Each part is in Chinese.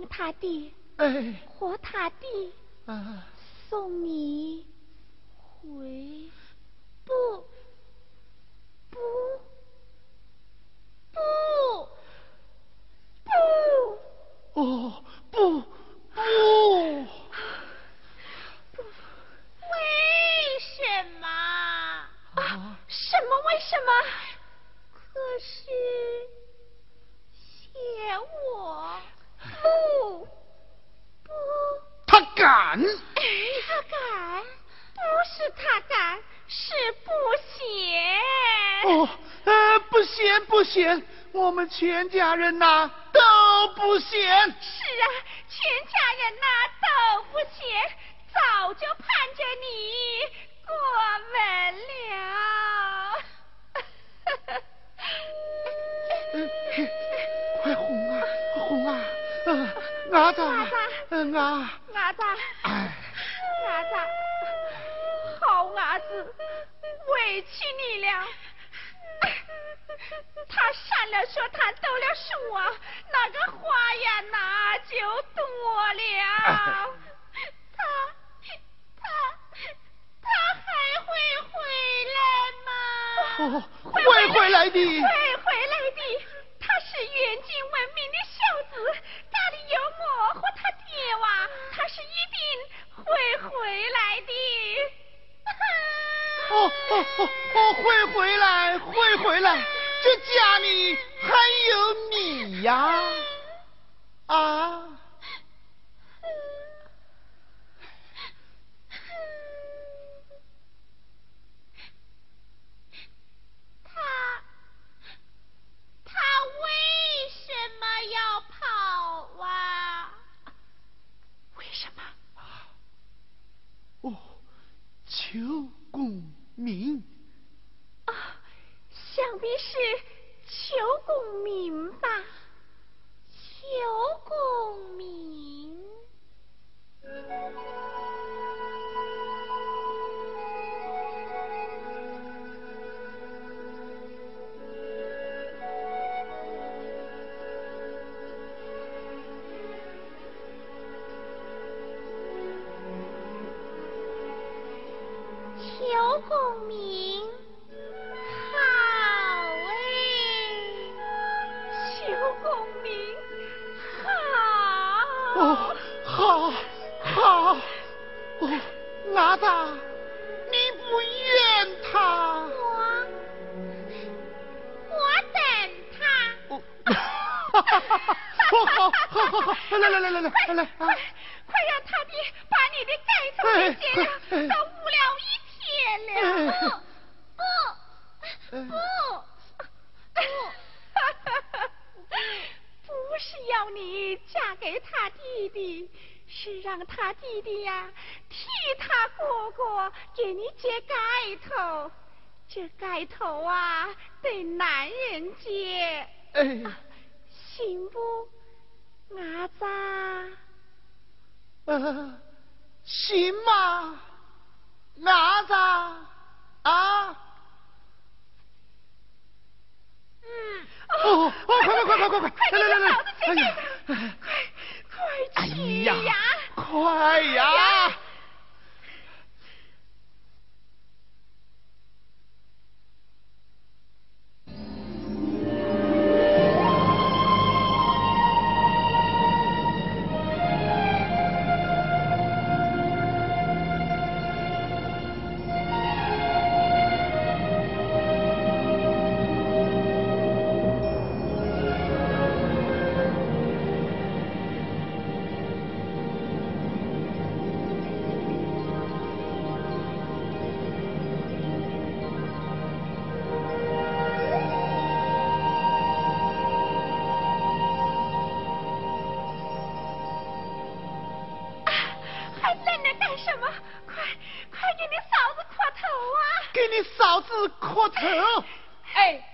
让他爹，和他爹送你回，不，不，不，不，哦，不，不，不，为什么？啊，什么？为什么？可是写我。不，不，他敢！他敢，不是他敢，是不嫌。哦，呃，不嫌不嫌，我们全家人呐都不嫌。是啊，全家人呐都不嫌，早就盼着你过门了。快哄啊，哄啊！伢子，嗯啊，伢子，伢子，好伢子，委屈你了。他上了说他走了书啊，那个花呀那就多了。他他他还会回来吗？会回来的。会回来的。他是远近闻名的孝子。有我和他爹哇，他是一定会回来的。哦哦哦哦，会回来，会回来，这家里还有你呀，啊。求功名啊，想必是求功名吧？哦，好，好哦，哪吒，你不怨他？我我等他。哦，哈哈哈哈！哦，好，好，好，好，来来来来来来来，快快让他爹把你的盖头给剪了，都误了一天。了，不不不，不是要你嫁给他弟弟，是让他弟弟呀替他哥哥给你接盖头，这盖头啊得男人接，行不，伢子？呃，行吗？伢子啊！嗯，哦哦，快快快快快快，来来来来，哎呀，快快去呀！快呀！嫂子磕头。哎。哎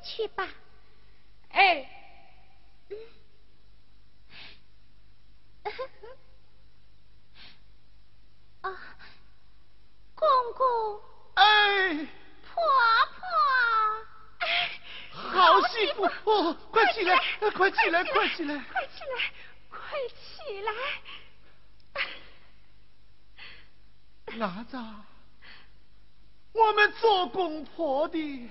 去吧。哎，啊，公公，哎，婆婆，好媳妇，哦，快起来，快起来，快起来，快起来，快起来，拿着，我们做公婆的。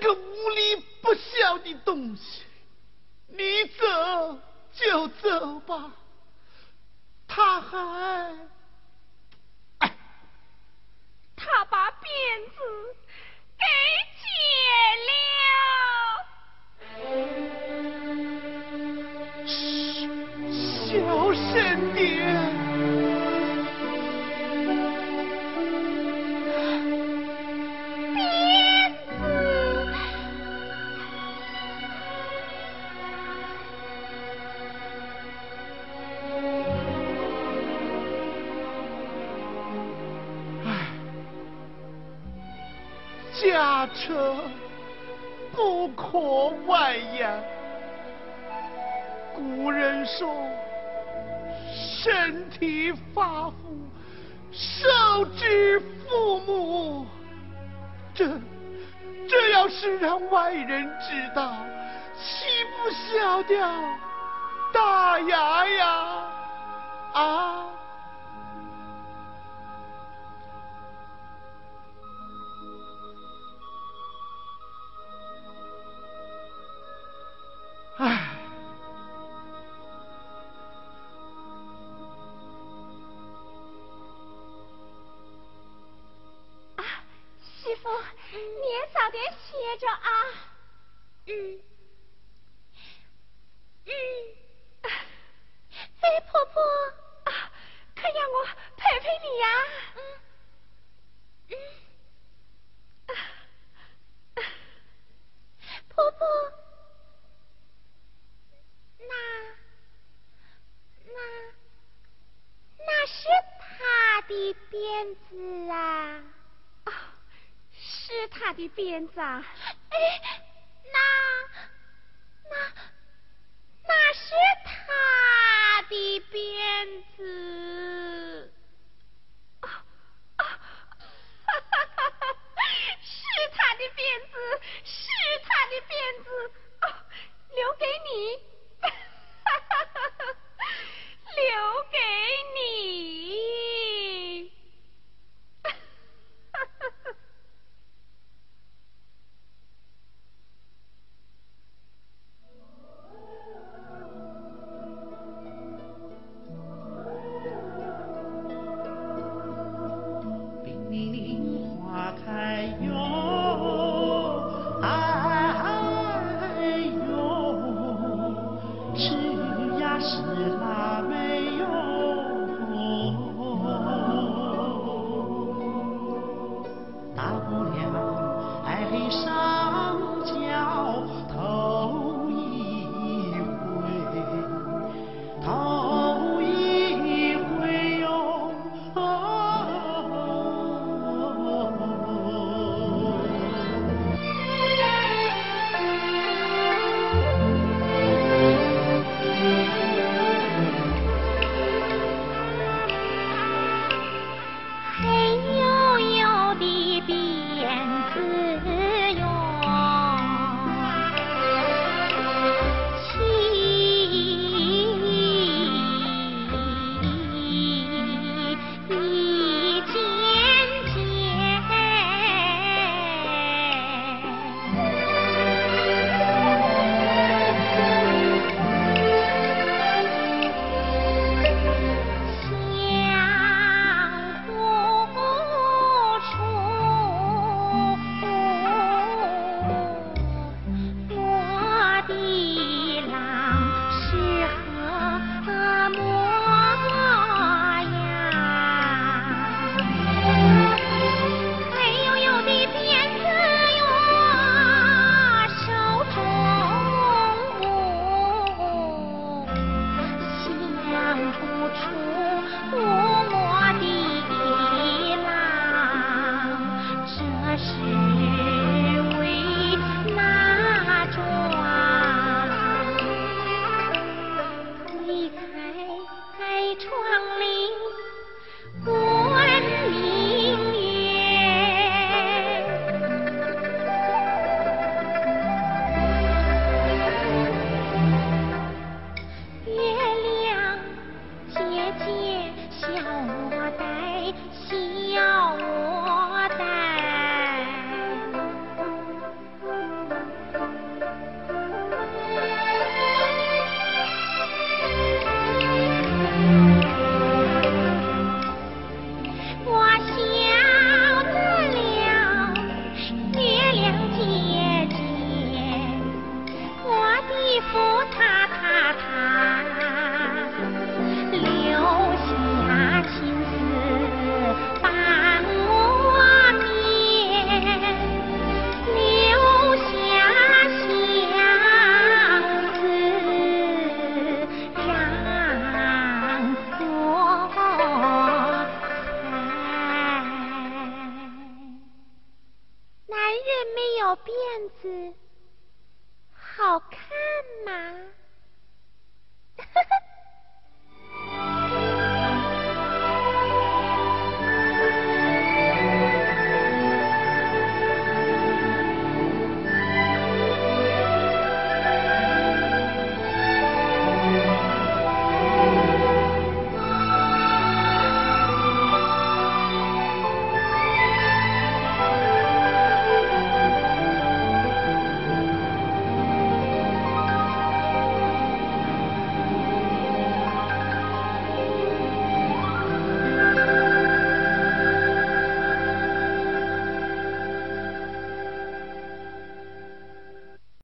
个无理不孝的东西，你走就走吧，他还哎，他把辫子驾车不可外扬。古人说，身体发肤受之父母。这这要是让外人知道，岂不笑掉是他的辫子。不出我在笑我。